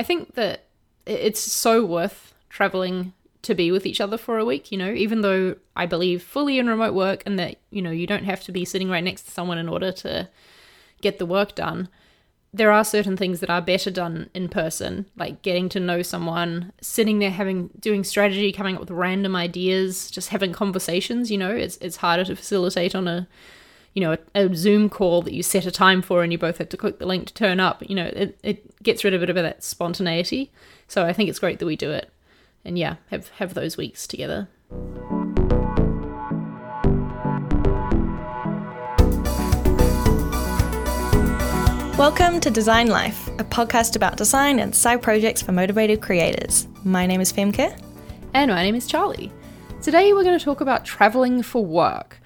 I think that it's so worth traveling to be with each other for a week, you know, even though I believe fully in remote work and that, you know, you don't have to be sitting right next to someone in order to get the work done. There are certain things that are better done in person, like getting to know someone, sitting there having doing strategy, coming up with random ideas, just having conversations, you know, it's it's harder to facilitate on a you know, a, a, Zoom call that you set a time for and you both have to click the link to turn up, you know, it, it gets rid of a bit of that spontaneity. So I think it's great that we do it. And yeah, have, have those weeks together. Welcome to Design Life, a podcast about design and side projects for motivated creators. My name is Femke. And my name is Charlie. Today we're going to talk about traveling for work.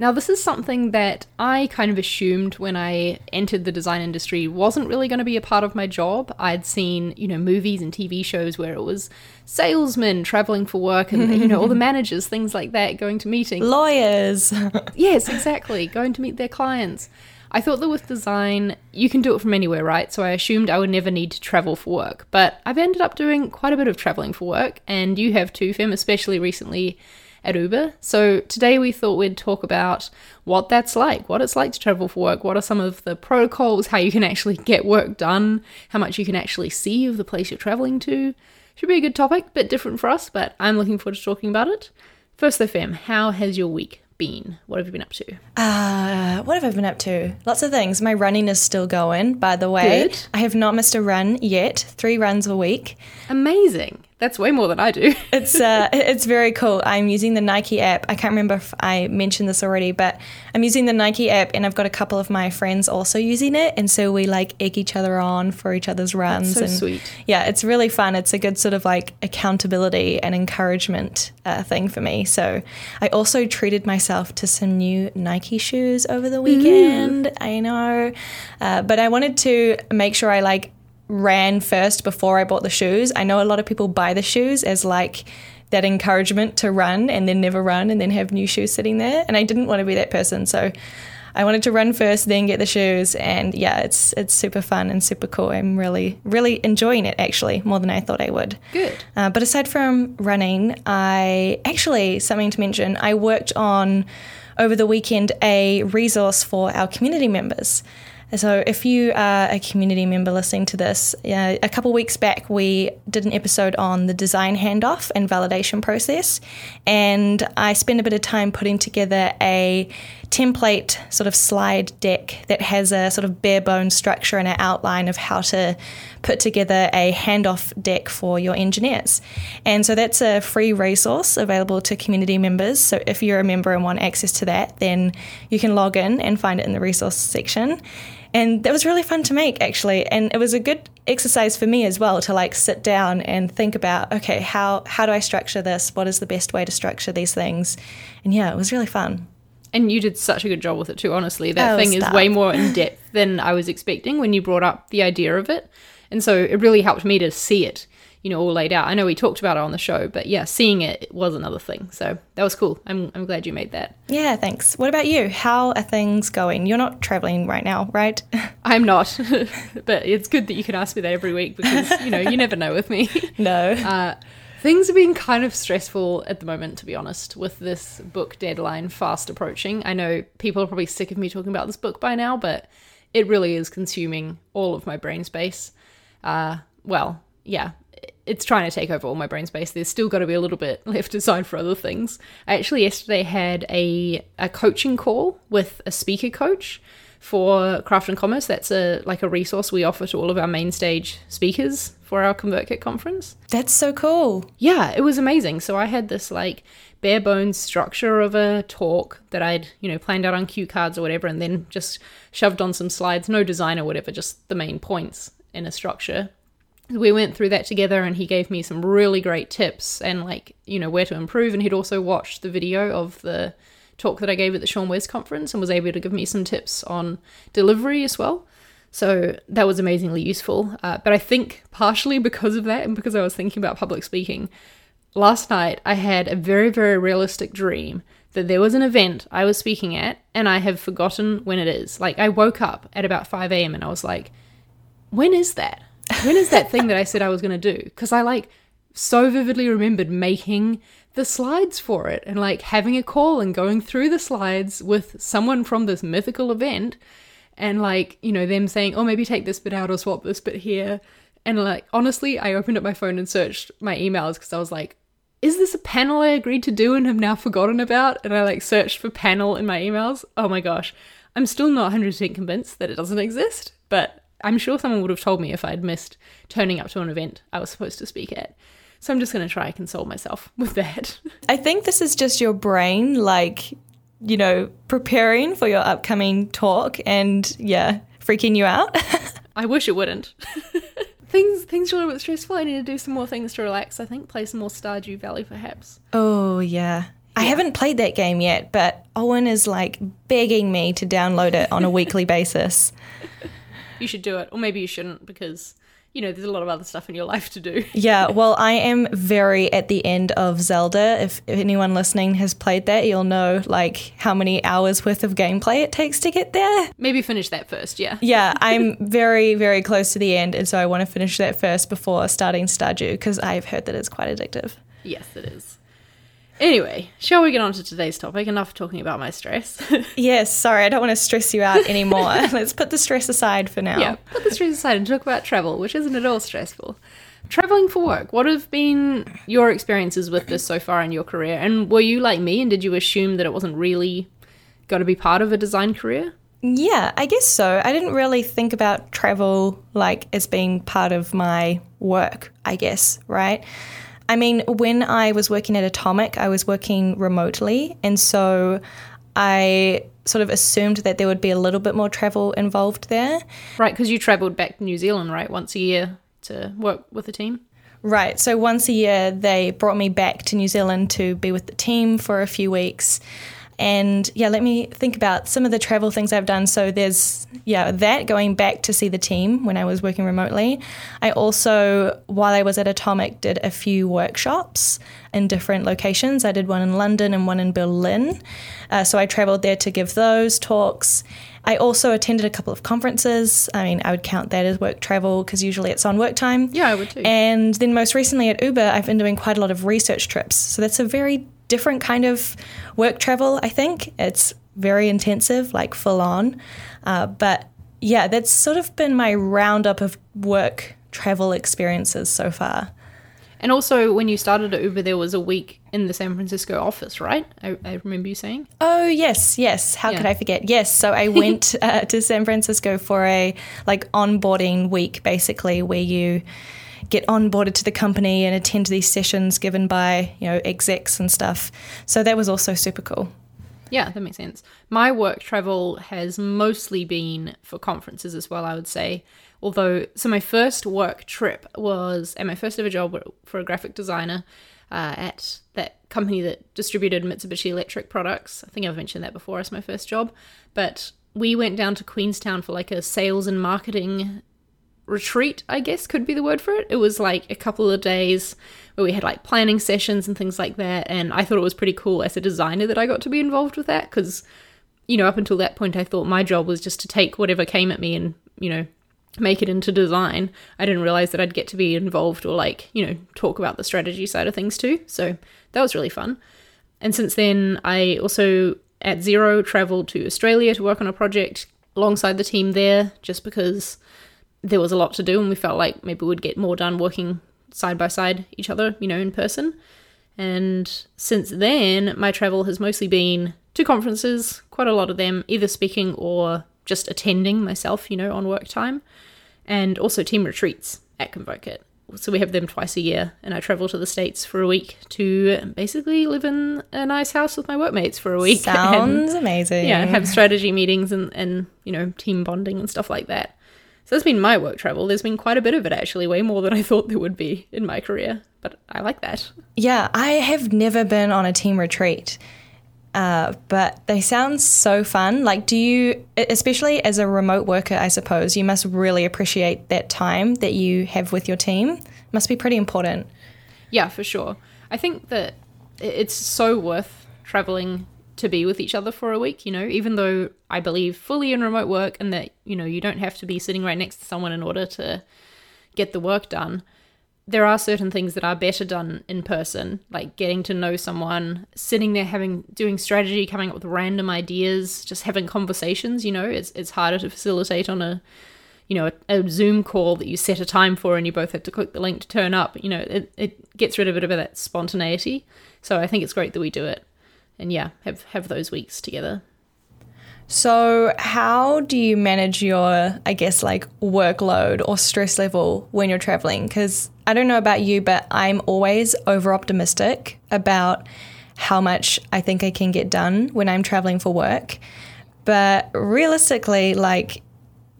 Now, this is something that I kind of assumed when I entered the design industry wasn't really going to be a part of my job. I'd seen, you know, movies and TV shows where it was salesmen traveling for work and, you know, all the managers, things like that, going to meetings. Lawyers. yes, exactly. Going to meet their clients. I thought that with design, you can do it from anywhere, right? So I assumed I would never need to travel for work. But I've ended up doing quite a bit of traveling for work, and you have too, Fem, especially recently at Uber. So today we thought we'd talk about what that's like, what it's like to travel for work, what are some of the protocols, how you can actually get work done, how much you can actually see of the place you're traveling to. Should be a good topic, bit different for us, but I'm looking forward to talking about it. First though, Fem, how has your week been? What have you been up to? Uh, what have I been up to? Lots of things. My running is still going, by the way. Good. I have not missed a run yet. Three runs a week. Amazing. That's way more than I do. it's uh, it's very cool. I'm using the Nike app. I can't remember if I mentioned this already, but I'm using the Nike app, and I've got a couple of my friends also using it, and so we like egg each other on for each other's runs. That's so and sweet. Yeah, it's really fun. It's a good sort of like accountability and encouragement uh, thing for me. So I also treated myself to some new Nike shoes over the weekend. Mm. I know, uh, but I wanted to make sure I like ran first before I bought the shoes. I know a lot of people buy the shoes as like that encouragement to run and then never run and then have new shoes sitting there. And I didn't want to be that person. So I wanted to run first, then get the shoes, and yeah, it's it's super fun and super cool. I'm really really enjoying it actually more than I thought I would. Good. Uh, but aside from running, I actually something to mention. I worked on over the weekend a resource for our community members. So, if you are a community member listening to this, uh, a couple weeks back we did an episode on the design handoff and validation process, and I spent a bit of time putting together a template sort of slide deck that has a sort of bare bones structure and an outline of how to put together a handoff deck for your engineers. And so that's a free resource available to community members. So if you're a member and want access to that, then you can log in and find it in the resource section. And that was really fun to make actually. And it was a good exercise for me as well to like sit down and think about, okay, how how do I structure this? What is the best way to structure these things? And yeah, it was really fun. And you did such a good job with it too, honestly. That oh, thing stop. is way more in depth than I was expecting when you brought up the idea of it. And so it really helped me to see it you know, all laid out. I know we talked about it on the show, but yeah, seeing it was another thing. So that was cool. I'm, I'm glad you made that. Yeah, thanks. What about you? How are things going? You're not traveling right now, right? I'm not, but it's good that you can ask me that every week because, you know, you never know with me. No. Uh, things have been kind of stressful at the moment, to be honest, with this book deadline fast approaching. I know people are probably sick of me talking about this book by now, but it really is consuming all of my brain space. Uh, well, yeah, it's trying to take over all my brain space. There's still got to be a little bit left aside for other things. I actually yesterday had a a coaching call with a speaker coach for Craft and Commerce. That's a like a resource we offer to all of our main stage speakers for our ConvertKit conference. That's so cool. Yeah, it was amazing. So I had this like bare bones structure of a talk that I'd, you know, planned out on cue cards or whatever and then just shoved on some slides, no design or whatever, just the main points in a structure we went through that together and he gave me some really great tips and like you know where to improve. And he'd also watched the video of the talk that i gave at the sean west conference and was able to give me some tips on delivery as well. So that was amazingly useful. Uh, but i think partially because of that and because i was thinking about public speaking last night i had a very very realistic dream that there was an event i was speaking at and i have forgotten when it is. Like i woke up at about 5am and i was like when is that when is that thing that I said I was going to do? Because I like so vividly remembered making the slides for it and like having a call and going through the slides with someone from this mythical event and like, you know, them saying, oh, maybe take this bit out or swap this bit here. And like, honestly, I opened up my phone and searched my emails because I was like, is this a panel I agreed to do and have now forgotten about? And I like searched for panel in my emails. Oh my gosh. I'm still not 100% convinced that it doesn't exist, but I'm sure someone would have told me if I'd missed turning up to an event I was supposed to speak at. So I'm just going to try and console myself with that. I think this is just your brain, like, you know, preparing for your upcoming talk and, yeah, freaking you out. I wish it wouldn't. things things are a little bit stressful. I need to do some more things to relax. I think play some more Stardew Valley, perhaps. Oh, yeah. I haven't played that game yet, but Owen is like begging me to download it on a weekly basis. You should do it, or maybe you shouldn't because you know there's a lot of other stuff in your life to do. Yeah, well, I am very at the end of Zelda. If, if anyone listening has played that, you'll know like how many hours worth of gameplay it takes to get there. Maybe finish that first, yeah. Yeah, I'm very, very close to the end, and so I want to finish that first before starting Stardew because I've heard that it's quite addictive. Yes, it is. Anyway, shall we get on to today's topic? Enough talking about my stress. Yes, sorry, I don't want to stress you out anymore. Let's put the stress aside for now. yeah, put the stress aside and talk about travel, which isn't at all stressful. Traveling for work, what have been your experiences with this so far in your career? And were you like me and did you assume that it wasn't really going to be part of a design career? Yeah, I guess so. I didn't really think about travel like as being part of my work, I guess, right? I mean, when I was working at Atomic, I was working remotely, and so I sort of assumed that there would be a little bit more travel involved there. Right, because you traveled back to New Zealand, right, once a year to work with the team? Right. So once a year, they brought me back to New Zealand to be with the team for a few weeks. And yeah, let me think about some of the travel things I've done. So there's, yeah, that going back to see the team when I was working remotely. I also, while I was at Atomic, did a few workshops in different locations. I did one in London and one in Berlin. Uh, so I traveled there to give those talks. I also attended a couple of conferences. I mean, I would count that as work travel because usually it's on work time. Yeah, I would too. And then most recently at Uber, I've been doing quite a lot of research trips. So that's a very different kind of work travel, I think. It's very intensive, like full on. Uh, but yeah, that's sort of been my roundup of work travel experiences so far. And also, when you started at Uber, there was a week in the San Francisco office, right? I, I remember you saying. Oh yes, yes. How could I forget? Yes. So I went uh, to San Francisco for a like onboarding week, basically, where you get onboarded to the company and attend these sessions given by you know execs and stuff. So that was also super cool. Yeah, that makes sense. My work travel has mostly been for conferences as well, I would say. Although, so my first work trip was and my first ever job for a graphic designer uh, at that company that distributed Mitsubishi Electric products. I think I've mentioned that before as my first job. But we went down to Queenstown for like a sales and marketing retreat, I guess could be the word for it. It was like a couple of days where we had like planning sessions and things like that. And I thought it was pretty cool as a designer that I got to be involved with that because, you know, up until that point, I thought my job was just to take whatever came at me and, you know, make it into design. I didn't realize that I'd get to be involved or like, you know, talk about the strategy side of things too. So that was really fun. And since then, I also at Xero traveled to Australia to work on a project alongside the team there just because there was a lot to do and we felt like maybe we'd get more done working side by side each other, you know, in person. And since then, my travel has mostly been to conferences, quite a lot of them, either speaking or just attending myself, you know, on work time, and also team retreats at ConvertKit. So we have them twice a year, and I travel to the States for a week to basically live in a nice house with my workmates for a week. and- Sounds amazing. yeah, have strategy meetings and, and you know team bonding and stuff like that. So that's been my work travel. There's been quite a bit of it actually, way more than I thought there would be in my career. But I like that. Yeah, I have never been on a team retreat, uh, but they sound so fun. Like, do you, especially as a remote worker, I suppose, you must really appreciate that time that you have with your team. Must be pretty important. Yeah, for sure. I think that it's so worth traveling to be with each other for a week, you know, even though I believe fully in remote work and that, you know, you don't have to be sitting right next to someone in order to get the work done, there are certain things that are better done in person, like getting to know someone, sitting there having doing strategy, coming up with random ideas, just having conversations, you know, it's it's harder to facilitate on a you know, a, a, Zoom call that you set a time for and you both have to click the link to turn up, you know, it, it gets rid of a bit of that spontaneity. So I think it's great that we do it. And yeah, have have those weeks together. So, how do you manage your, I guess, like workload or stress level when you're traveling? Because I don't know about you, but I'm always over optimistic about how much I think I can get done when I'm traveling for work. But realistically, like,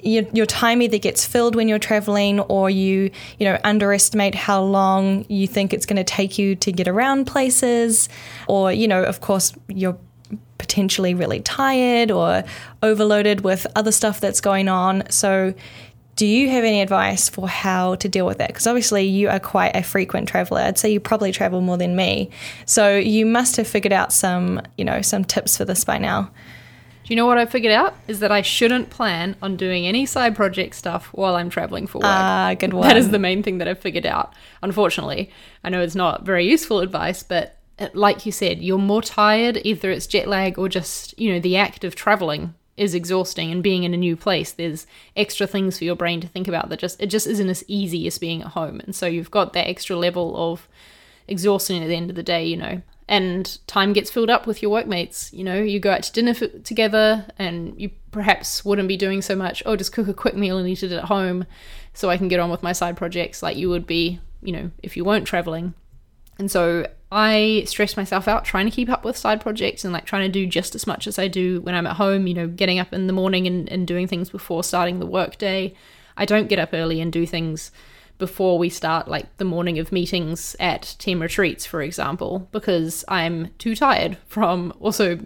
your, your time either gets filled when you're traveling or you you know underestimate how long you think it's going to take you to get around places or you know of course you're potentially really tired or overloaded with other stuff that's going on. So, do you have any advice for how to deal with that? Because obviously, you are quite a frequent traveler. I'd say you probably travel more than me. So, you must have figured out some, you know, some tips for this by now. Do you know what I figured out? Is that I shouldn't plan on doing any side project stuff while I'm traveling for work. Ah, good one. That is the main thing that I've figured out. Unfortunately, I know it's not very useful advice, but like you said, you're more tired. Either it's jet lag or just, you know, the act of traveling is exhausting and being in a new place there's extra things for your brain to think about that just it just isn't as easy as being at home and so you've got that extra level of exhaustion at the end of the day you know and time gets filled up with your workmates you know you go out to dinner f- together and you perhaps wouldn't be doing so much oh just cook a quick meal and eat it at home so i can get on with my side projects like you would be you know if you weren't traveling and so I stress myself out trying to keep up with side projects and like trying to do just as much as I do when I'm at home, you know, getting up in the morning and, and doing things before starting the workday. I don't get up early and do things before we start like the morning of meetings at team retreats, for example, because I'm too tired from also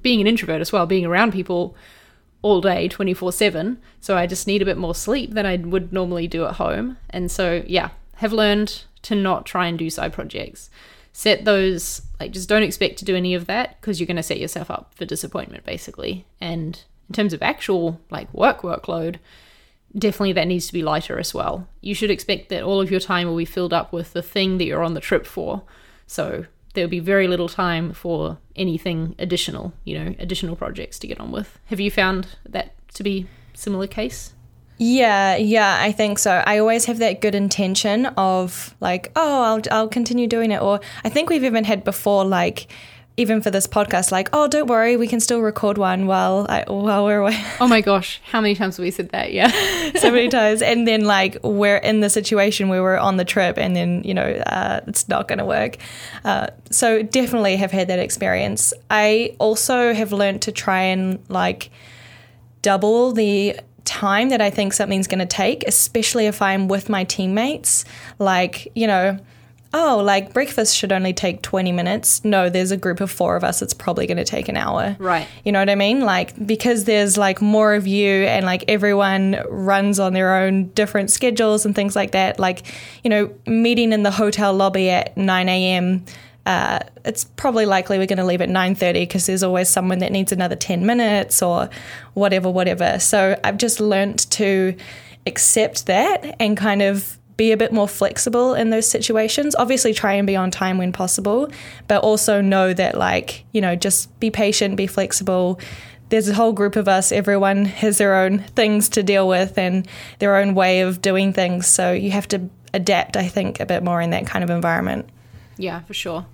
being an introvert as well, being around people all day 24 7 so i just need a bit more sleep than i would normally do at home. And so yeah have learned to not try and do side projects. Set those like just don't expect to do any of that because you're going to set yourself up for disappointment basically. And in terms of actual like work workload definitely that needs to be lighter as well you should expect that all of your time will be filled up with the thing that you're on the trip for so there'll be very little time for anything additional you know additional projects to get on with have you found that to be similar case yeah, yeah, I think so. I always have that good intention of like, oh, I'll I'll continue doing it. Or I think we've even had before like even for this podcast, like, oh, don't worry, we can still record one while I, while we're away. Oh my gosh, how many times have we said that? Yeah, so many times. And then like we're in the situation where we're on the trip, and then you know uh, it's not going to work. Uh, so definitely have had that experience. I also have learned to try and like double the time that I think something's going to take, especially if I'm with my teammates. Like, you know, oh, like breakfast should only take 20 minutes. No, there's a group of four of us, it's probably going to take an hour. Right. You know what I mean? Like, because there's like more of you and like everyone runs on their own different schedules and things like that. Like, you know, meeting in the hotel lobby at 9 a.m uh, it's probably likely we're going to leave at 9.30 because there's always someone that needs another 10 minutes or whatever whatever so i've just learned to accept that and kind of be a bit more flexible in those situations. Obviously try and be on time when possible but also know that like you know just be patient be flexible. There's a whole group of us. Everyone has their own things to deal with and their own way of doing things. So you have to adapt i think a bit more in that kind of environment. Yeah for sure.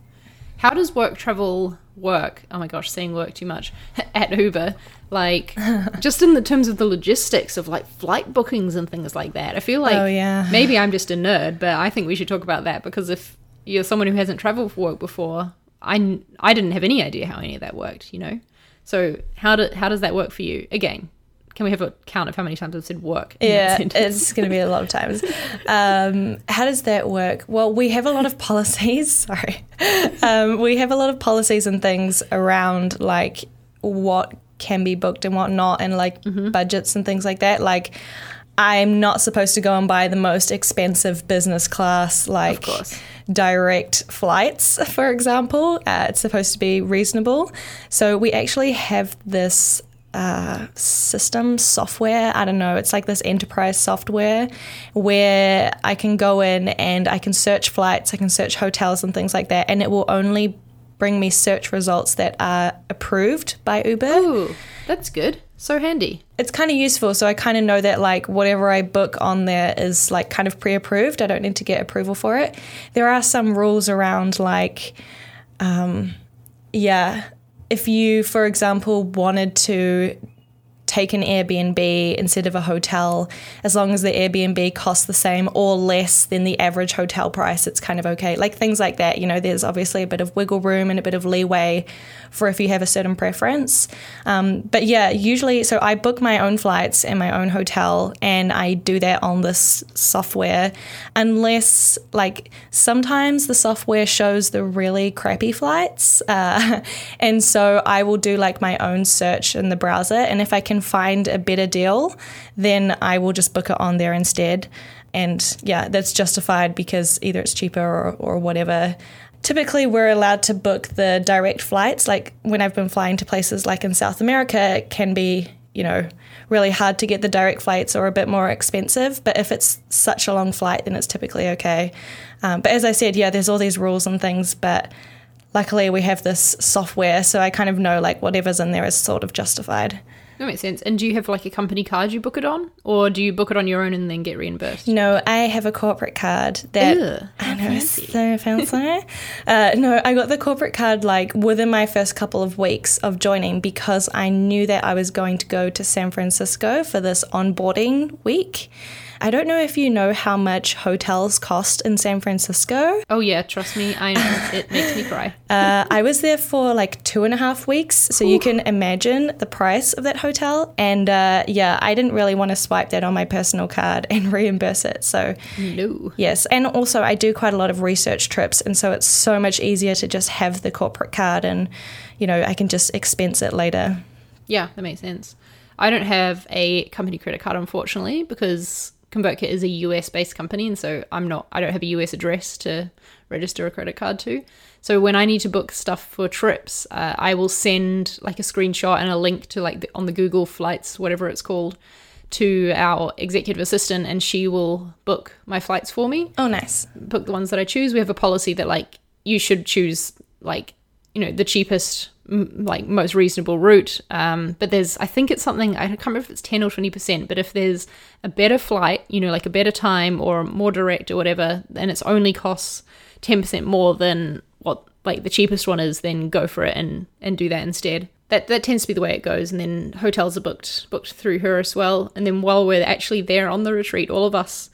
How does work travel work? Oh my gosh, saying work too much. At Uber. Like, just in the terms of the logistics of like flight bookings and things like that. I feel like oh, yeah. maybe I'm just a nerd, but I think we should talk about that because if you're someone who hasn't traveled for work before, I, I didn't have any idea how any of that worked, you know? So, how, do, how does that work for you? Again, can we have a count of how many times I've said work? Yeah, it's going to be a lot of times. Um, how does that work? Well, we have a lot of policies. Sorry, um, we have a lot of policies and things around like what can be booked and whatnot and like mm-hmm. budgets and things like that. Like, I'm not supposed to go and buy the most expensive business class, like direct flights, for example. Uh, it's supposed to be reasonable. So we actually have this uh, system software. I don't know. It's like this enterprise software where I can go in and I can search flights, I can search hotels and things like that, and it will only bring me search results that are approved by Uber. Ooh, that's good. So handy. It's kind of useful. So I kind of know that like whatever I book on there is like kind of pre approved. I don't need to get approval for it. There are some rules around like, um, yeah, if you, for example, wanted to take an Airbnb instead of a hotel, as long as the Airbnb costs the same or less than the average hotel price, it's kind of okay. Like things like that, you know, there's obviously a bit of wiggle room and a bit of leeway for if you have a certain preference. Um, but yeah, usually, so I book my own flights and my own hotel, and I do that on this software, unless like sometimes the software shows the really crappy flights. Uh, and so I will do like my own search in the browser, and if I can find a better deal, then I will just book it on there instead. And yeah, that's justified because either it's cheaper or, or whatever. Typically, we're allowed to book the direct flights. Like when I've been flying to places like in South America, it can be, you know, really hard to get the direct flights or a bit more expensive. But if it's such a long flight, then it's typically okay. Um, but as I said, yeah, there's all these rules and things, but luckily we have this software, so I kind of know like whatever's in there is sort of justified. That makes sense. And do you have like a company card you book it on, or do you book it on your own and then get reimbursed? No, I have a corporate card that I know fancy. so fancy. uh, no, I got the corporate card like within my first couple of weeks of joining because I knew that I was going to go to San Francisco for this onboarding week. I don't know if you know how much hotels cost in San Francisco. Oh yeah, trust me, I know. it makes me cry. Uh, I was there for like two and a half weeks, so you can imagine the price of that hotel. And uh, yeah, I didn't really want to swipe that on my personal card and reimburse it. So No. yes, and also I do quite a lot of research trips, and so it's so much easier to just have the corporate card, and you know I can just expense it later. Yeah, that makes sense. I don't have a company credit card, unfortunately, because ConvertKit is a US based company, and so I'm not. I don't have a US address to register a credit card to. So when I need to book stuff for trips, uh, I will send like a screenshot and a link to like the, on the Google Flights, whatever it's called, to our executive assistant, and she will book my flights for me Oh, nice. book the ones that I choose. We have a policy that like you should choose like you know the cheapest, like most reasonable route. Um, but there's I think it's something I can't remember if it's ten or twenty percent. But if there's a better flight, you know, like a better time or more direct or whatever, and it's only costs ten percent more than what like the cheapest one is, then go for it and and do that instead. That, that tends to be the way it goes, and then hotels are booked booked through her as well. And then while we're actually there on the retreat, all of us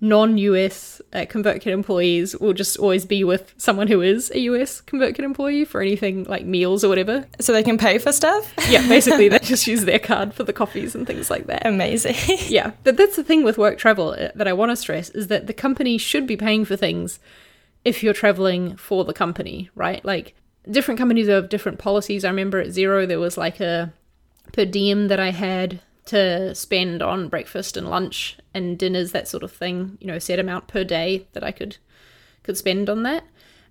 non-US uh, ConvertKit employees will just always be with someone who is a US ConvertKit employee for anything like meals or whatever. So they can pay for stuff. Yeah, basically they just use their card for the coffees and things like that. Amazing. Yeah, but that's the thing with work travel uh, that I want to stress is that the company should be paying for things if you're traveling for the company, right? Like different companies have different policies. I remember at Xero there was like a per diem that I had to spend on breakfast and lunch and dinners, that sort of thing. You know, set amount per day that I could could spend on that.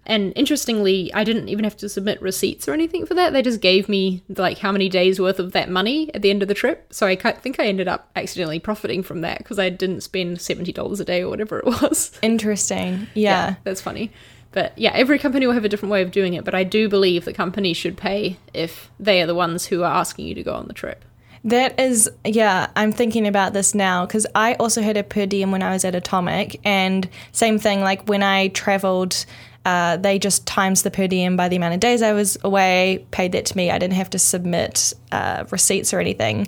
And interestingly, I didn't even have to submit receipts or anything for that. They just gave me like how many days worth of that money at the end of the trip. So I think I ended up accidentally profiting from that because I didn't spend seventy dollars a day or whatever it was. Interesting. Yeah. that's funny. But yeah, every company will have a different way of doing it. But I do believe that companies should pay if they are the ones who are asking you to go on the trip. That is, yeah, I'm thinking about this now because I also had a per diem when I was at Atomic, and same thing, like when I traveled, uh, they just times the per diem by the amount of days I was away, paid that to me. I didn't have to submit uh, receipts or anything.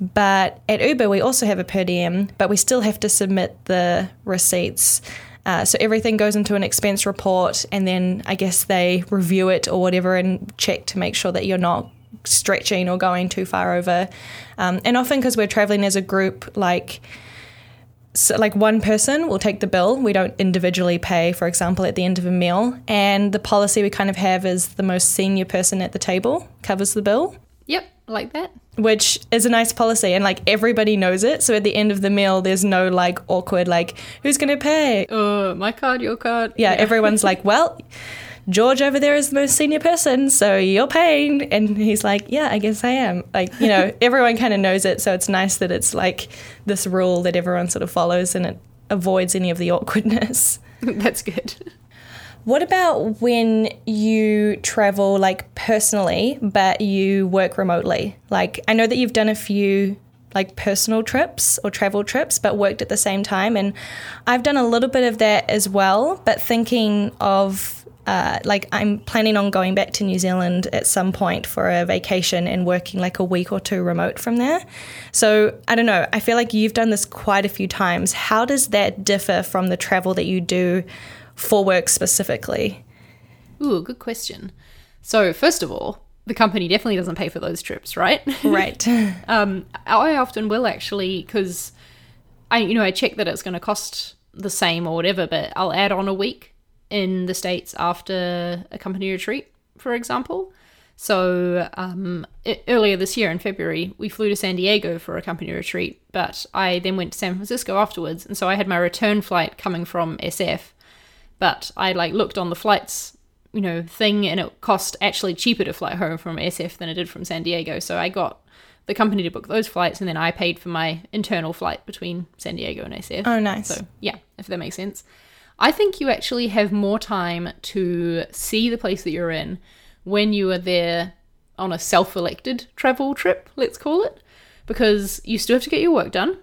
But at Uber, we also have a per diem, but we still have to submit the receipts. Uh, so everything goes into an expense report, and then I guess they review it or whatever and check to make sure that you're not stretching or going too far over. Um, and often because we're traveling as a group, like so like one person will take the bill. We don't individually pay, for example, at the end of a meal. And the policy we kind of have is the most senior person at the table covers the bill, Yep, like that. which is a nice policy. And like everybody knows it. So at the end of the meal, there's no like awkward, like, who's going to pay? Uh, my card, your card. Yeah, everyone's like, well, George over there is the most senior person, so you're paying. And he's like, yeah, I guess I am. Like, you know, everyone kind of knows it. So it's nice that it's like this rule that everyone sort of follows and it avoids any of the awkwardness. That's good. What about when you travel like personally, but you work remotely? Like, I know that you've done a few like personal trips or travel trips, but worked at the same time. And I've done a little bit of that as well, but thinking of uh, like I'm planning on going back to New Zealand at some point for a vacation and working like a week or two remote from there. So I don't know. I feel like you've done this quite a few times. How does that differ from the travel that you do for work specifically? Ooh, good question. So first of all, the company definitely doesn't pay for those trips, right? Right. um, I often will actually because I, you know, I check that it's going to cost the same or whatever, but I'll add on a week in the States after a company retreat, for example. So um, it, earlier this year in February, we flew to San Diego for a company retreat, but I then went to San Francisco afterwards, and so I had my return flight coming from SF. But I like looked on the flights, you know, thing, and it cost actually cheaper to fly home from SF than it did from San Diego. So I got the company to book those flights, and then I paid for my internal flight between San Diego and SF. Oh, nice. So yeah, if that makes sense. I think you actually have more time to see the place that you're in when you are there on a self elected travel trip, let's call it, because you still have to get your work done.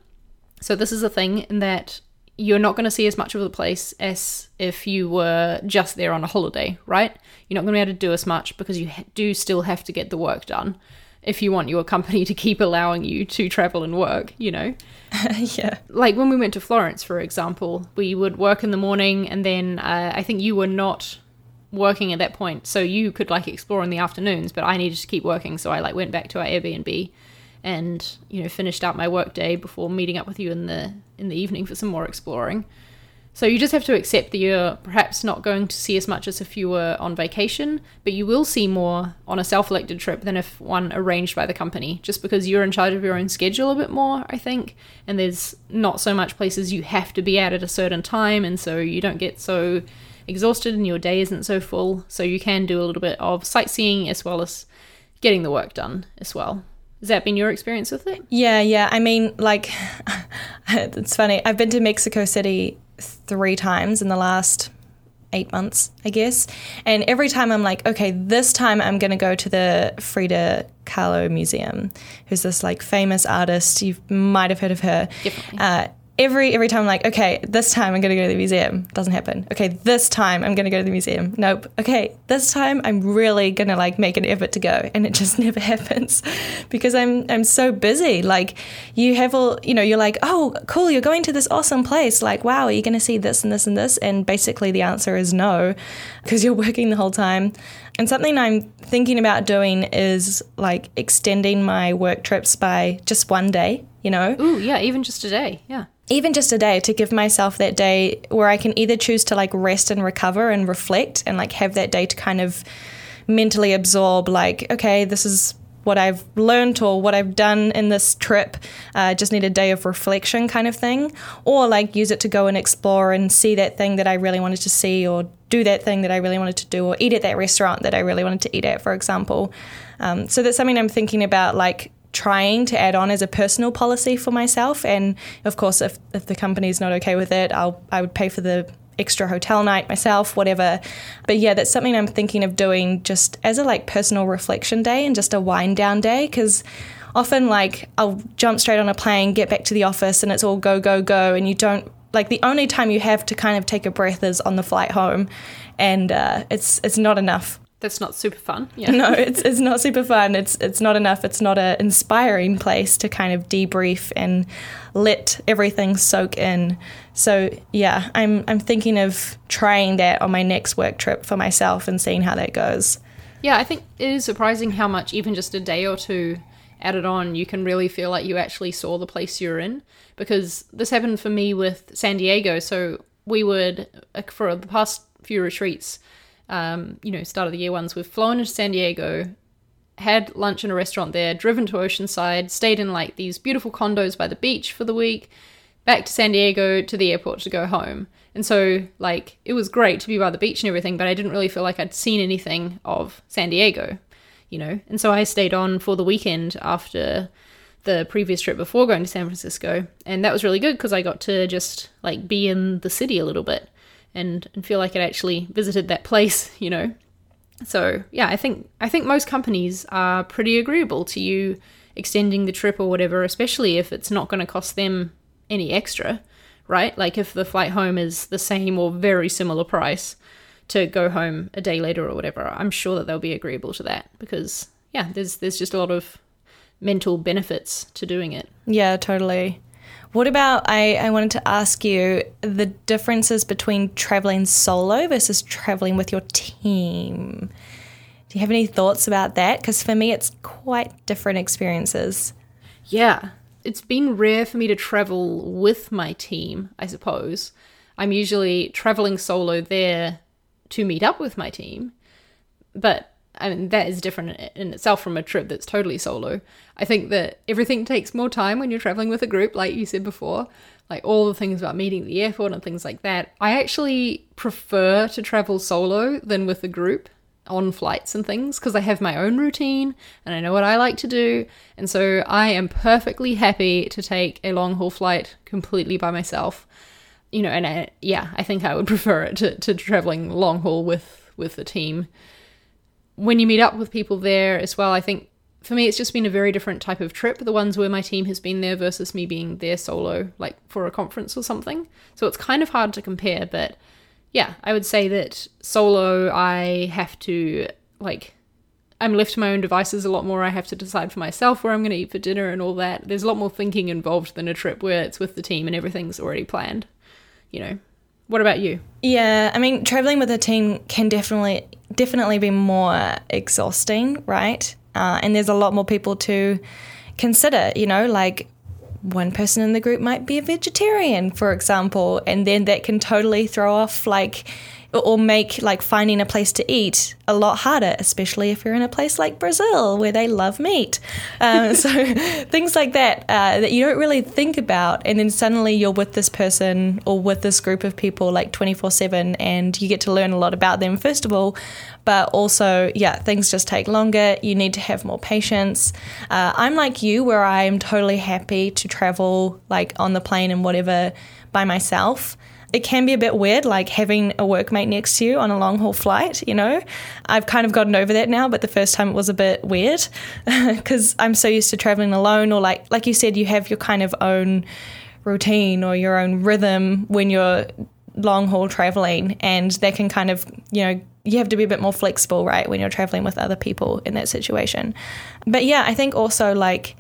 So, this is a thing in that you're not going to see as much of the place as if you were just there on a holiday, right? You're not going to be able to do as much because you do still have to get the work done if you want your company to keep allowing you to travel and work, you know? yeah. Like when we went to Florence, for example, we would work in the morning and then uh, I think you were not working at that point. So you could like explore in the afternoons, but I needed to keep working. So I like went back to our Airbnb and, you know, finished out my work day before meeting up with you in the in the evening for some more exploring. So you just have to accept that you're perhaps not going to see as much as if you were on vacation, but you will see more on a self elected trip than if one arranged by the company, just because you're in charge of your own schedule a bit more, I think. And there's not so much places you have to be at at a certain time, and so you don't get so exhausted and your day isn't so full. So you can do a little bit of sightseeing as well as getting the work done as well. Has that been your experience with it? Yeah, yeah. I mean, like, it's funny. I've been to Mexico City three times in the last eight months, I guess. And every time I'm like, okay, this time I'm going to go to the Frida Kahlo Museum, who's this like famous artist. You might have heard of her. Uh, every every time I'm like, okay, this time I'm gonna go to the museum. Doesn't happen. Okay, this time I'm gonna go to the museum. Nope. Okay, this time I'm really gonna like make an effort to go, and it just never happens because I'm I'm so busy. Like you have all you know, you're like, oh, cool, you're going to this awesome place. Like, wow, are you gonna see this and this and this? And basically the answer is no, because you're working the whole time. And something I'm thinking about doing is like extending my work trips by just one day, you know? Ooh, yeah, even just a day. Yeah even just a day to give myself that day where I can either choose to like rest and recover and reflect and like have that day to kind of mentally absorb like okay this is what I've learned or what I've done in this trip. Uh, just need a day of reflection kind of thing. Or like use it to go and explore and see that thing that I really wanted to see or do that thing that I really wanted to do or eat at that restaurant that I really wanted to eat at, for example. Um, so that's something I'm thinking about like trying to add on as a personal policy for myself. And of course, if, if the company's not okay with it, I'll I would pay for the extra hotel night myself, whatever. But yeah, that's something I'm thinking of doing just as a like personal reflection day and just a wind down day because often like I'll jump straight on a plane, get back to the office, and it's all go go go, and you don't like the only time you have to kind of take a breath is on the flight home, and uh, it's it's not enough. That's not super fun. Yeah. No, it's it's not super fun. It's it's not enough. It's not an inspiring place to kind of debrief and let everything soak in. So yeah, I'm I'm thinking of trying that on my next work trip for myself and seeing how that goes. Yeah, I think it is surprising how much even just a day or two added on, you can really feel like you actually saw the place you're in. Because this happened for me with San Diego. So we would uh, for the past few retreats um, you know, start of the year ones, we've flown to San Diego, had lunch in a restaurant there, driven to Oceanside, stayed in like these beautiful condos by the beach for the week, back to San Diego to the airport to go home. And so, like, it was great to be by the beach and everything, but I didn't really feel like I'd seen anything of San Diego, you know? And so I stayed on for the weekend after the previous trip before going to San Francisco. And that was really good because I got to just, like, be in the city a little bit and, and feel like I'd actually visited that place, you know? So yeah, I think I think most companies are pretty agreeable to you extending the trip or whatever, especially if it's not going to cost them any extra, right? Like if the flight home is the same or very similar price to go home a day later or whatever, I'm sure that they'll be agreeable to that because yeah, there's there's just a lot of mental benefits to doing it. Yeah, totally. What about I, I wanted to ask you the differences between traveling solo versus traveling with your team? Do you have any thoughts about that? Because for me, it's quite different experiences. Yeah, it's been rare for me to travel with my team, I suppose. I'm usually traveling solo there to meet up with my team. But I mean, that is different in itself from a trip that's totally solo. I think that everything takes more time when you're traveling with a group, like you said before, like all the things about meeting at the airport and things like that. I actually prefer to travel solo than with a group on flights and things because I have my own routine and I know what I like to do. And so I am perfectly happy to take a long haul flight completely by myself. You know, and I, yeah, I think I would prefer it to, to traveling long haul with with the team when you meet up with people there as well, I think for me it's just been a very different type of trip. The ones where my team has been there versus me being there solo, like for a conference or something. So it's kind of hard to compare, but yeah, I would say that solo I have to like I'm left to my own devices a lot more. I have to decide for myself where I'm going to eat for dinner and all that. There's a lot more thinking involved than a trip where it's with the team and everything's already planned. You know. What about you? Yeah, I mean, traveling with a team can definitely definitely be more exhausting, right? Uh, and there's a lot more people to consider. You know, like one person in the group might be a vegetarian, for example, and then that can totally throw off like or make like finding a place to eat a lot harder, especially if you're in a place like Brazil where they love meat. Um, so things like that uh, that you don't really think about, and then suddenly you're with this person or with this group of people like 24 seven, and you get to learn a lot about them first of all, but also yeah, things just take longer. You need to have more patience. Uh, I'm like you, where I am totally happy to travel like on the plane and whatever by myself it can be a bit weird, like having a workmate next to you on a long haul flight, you know? I've kind of gotten over that now, but the first time it was a bit weird because I'm so used to traveling alone, or like, like you said, you have your kind of own routine or your own rhythm when you're long haul traveling, and that can kind of, you know, you have to be a bit more flexible, right, when you're traveling with other people in that situation. But yeah, I think also like,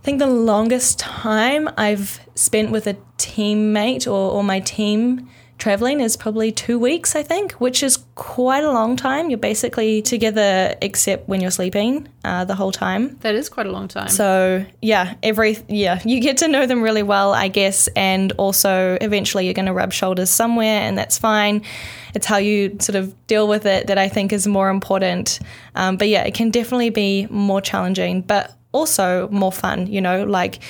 I think the longest time I've spent with a teammate or, or my team traveling is probably two weeks, I think, which is quite a long time. You're basically together except when you're sleeping uh, the whole time. That is quite a long time. So yeah, every yeah, you get to know them really well, I guess, and also eventually you're going to rub shoulders somewhere, and that's fine. It's how you sort of deal with it that I think is more important. Um, but yeah, it can definitely be more challenging, but also more fun. You know, like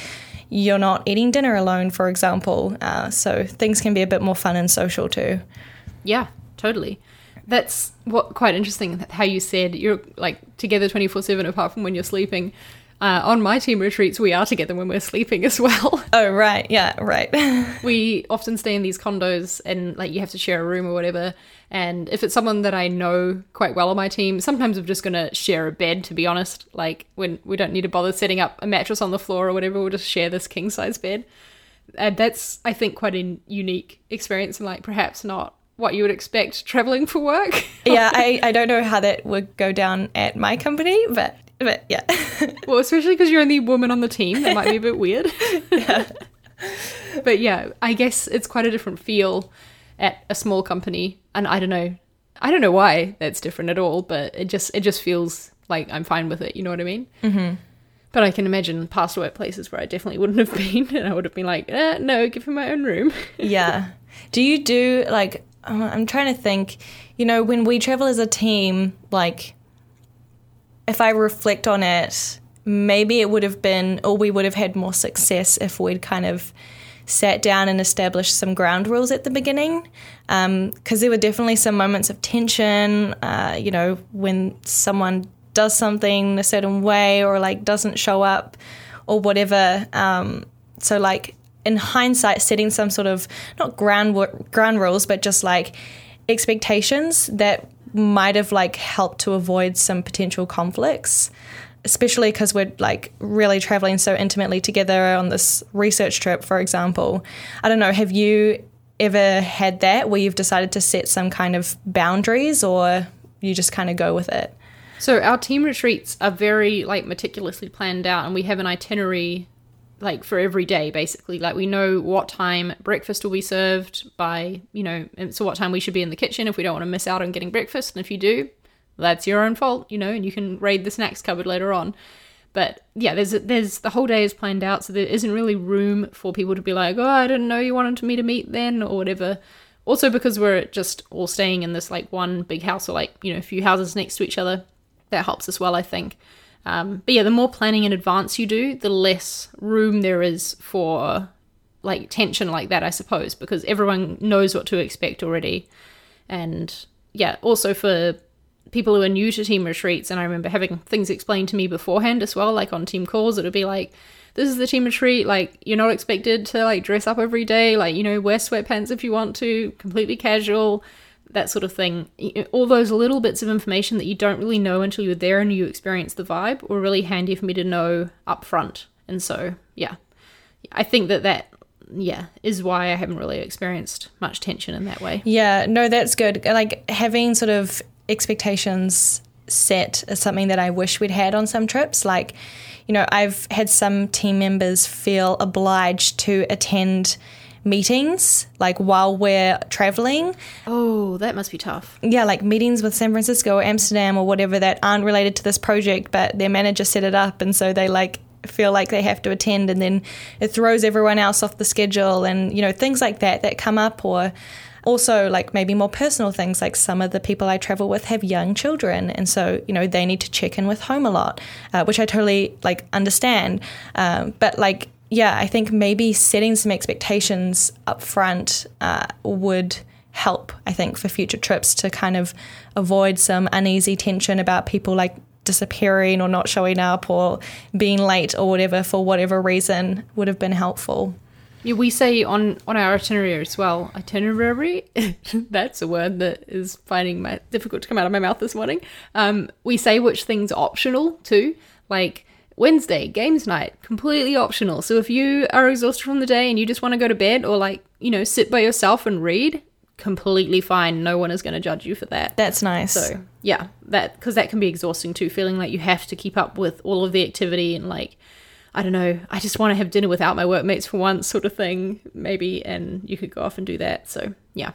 you're not eating dinner alone, for example. Uh, so things can be a bit more fun and social too. Yeah, totally. That's what quite interesting how you said you're like together 24 7 apart from when you're sleeping. Uh, on my team retreats, we are together when we're sleeping as well. Oh, right. Yeah, right. we often stay in these condos and like you have to share a room or whatever. And if it's someone that I know quite well on my team, sometimes we're just going to share a bed, to be honest. Like when we don't need to bother setting up a mattress on the floor or whatever, we'll just share this king size bed. And that's, I think, quite a unique experience and like perhaps not what you would expect traveling for work. yeah, I, I don't know how that would go down at my company, but but yeah. well, especially because you're only woman on the team, that might be a bit weird. yeah. But yeah, I guess it's quite a different feel at a small company, and I don't know, I don't know why that's different at all, but it just it just feels like I'm fine with it. You know what I mean? Mm-hmm. But I can imagine past workplaces where I definitely wouldn't have been, and I would have been like, eh, no, give me my own room. yeah. Do you do like? I'm trying to think. You know, when we travel as a team, like if I reflect on it, maybe it would have been, or we would have had more success if we'd kind of sat down and established some ground rules at the beginning because um, there were definitely some moments of tension. Uh, you know, when someone does something a certain way or like doesn't show up or whatever. Um, so like in hindsight, setting some sort of not ground ground rules, but just like expectations that might have like helped to avoid some potential conflicts especially because we're like really traveling so intimately together on this research trip for example. I don't know have you ever had that where you've decided to set some kind of boundaries or you just kind of go with it? So our team retreats are very like meticulously planned out and we have an itinerary like for every day basically. Like we know what time breakfast will be served by you know so what time we should be in the kitchen if we don't want to miss out on getting breakfast. And if you do that's your own fault you know and you can raid the snacks cupboard later on. But yeah there's there's the whole day is planned out so there isn't really room for people to be like oh i didn't know you wanted me to meet then or whatever. Also because we're just all staying in this like one big house or like you know a few houses next to each other that helps as well i think um, but yeah, the more planning in advance you do, the less room there is for like tension like that, I suppose, because everyone knows what to expect already. And yeah, also for people who are new to team retreats, and I remember having things explained to me beforehand as well, like on team calls, it would be like, this is the team retreat, like you're not expected to like dress up every day, like, you know, wear sweatpants if you want to, completely casual that sort of thing. All those little bits of information that you don't really know until you're there and you experience the vibe were really handy for me to know up front. And so, yeah, I think that that, yeah, is why I haven't really experienced much tension in that way. Yeah, no, that's good. Uh, like having sort of expectations set is something that I wish we'd had on some trips. Like, you know, I've had some team members feel obliged to attend meetings like while we're traveling. Oh, that must be tough. Yeah, like meetings with San Francisco or Amsterdam or whatever that aren't related to this project, but their manager set it up and so they like feel like they have to attend and then it throws everyone else off the schedule and you know things like that that come up or also like maybe more personal things like some of the people i travel with have young children and so you know they need to check in with home a lot uh, which i totally like understand um, but like yeah, I think maybe setting some expectations up front uh, would help, I think, for future trips to kind of avoid some uneasy tension about people like disappearing or not showing up or being late or whatever for whatever reason would have been helpful. Yeah, we say on on our itinerary as well. Itinerary, that's a word that is finding my difficult to come out of my mouth this morning. Um, we say which things are optional too, like Wednesday, games night, completely optional. So if you are exhausted from the day and you just want to go to bed or like, you know, sit by yourself and read, completely fine. No one is going to judge you for that. That's nice. So, yeah, that because that can be exhausting too, feeling like you have to keep up with all of the activity and like I don't know, I just want to have dinner without my workmates for once sort of thing, maybe, and you could go off and do that. So, yeah.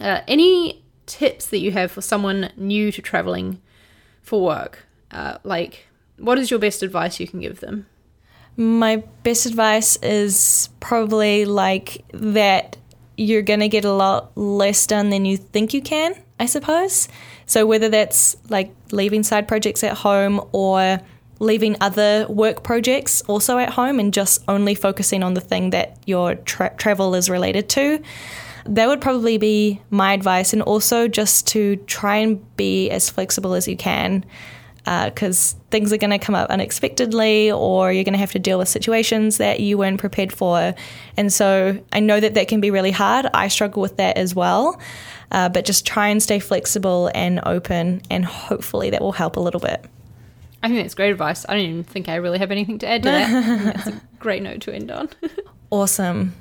Uh, any tips that you have for someone new to traveling for work? Uh, like what is your best advice you can give them? My best advice is probably like that you're going to get a lot less done than you think you can, I suppose. So, whether that's like leaving side projects at home or leaving other work projects also at home and just only focusing on the thing that your tra- travel is related to. That would probably be my advice, and also just to try and be as flexible as you can because uh, things are going to come up unexpectedly or you're going to have to deal with situations that you weren't prepared for. And so I know that that can be really hard. I struggle with that as well. Uh, but just try and stay flexible and open, and hopefully that will help a little bit. I think that's great advice. I don't even think I really have anything to add to that. that's a great note to end on. awesome.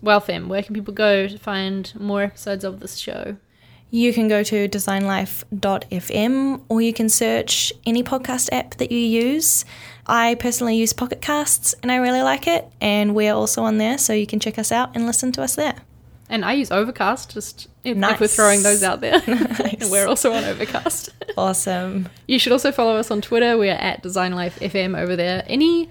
Well, fam, where can people go to find more episodes of this show? You can go to designlife.fm or you can search any podcast app that you use. I personally use Pocket Casts and I really like it, and we're also on there, so you can check us out and listen to us there. And I use Overcast, just if, nice. if we're throwing those out there. Nice. we're also on Overcast. Awesome. You should also follow us on Twitter. We're at DesignLifeFM over there. Any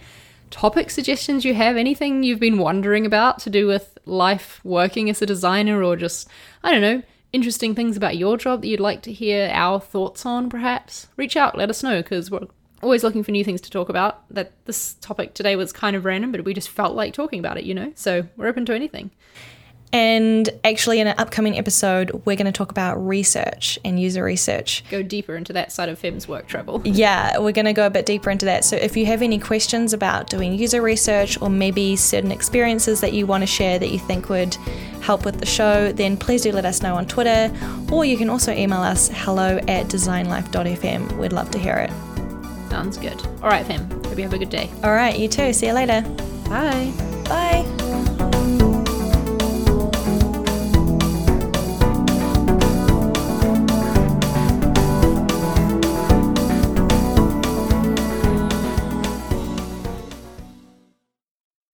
topic suggestions you have? Anything you've been wondering about to do with life working as a designer or just, I don't know, interesting things about your job that you'd like to hear our thoughts on, perhaps, reach out, let us know, because we're always looking for new things to talk about. That this topic today was kind of random, but we just felt like talking about it, you know? So we're open to anything. And actually, in an upcoming episode, we're going to talk about research and user research. Go deeper into that side of Fem's work travel. Yeah, we're going to go a bit deeper into that. So, if you have any questions about doing user research or maybe certain experiences that you want to share that you think would help with the show, then please do let us know on Twitter, or you can also email us hello at designlife.fm. We'd love to hear it. Sounds good. All right, Fem. Hope you have a good day. All right, you too. See you later. Bye. Bye.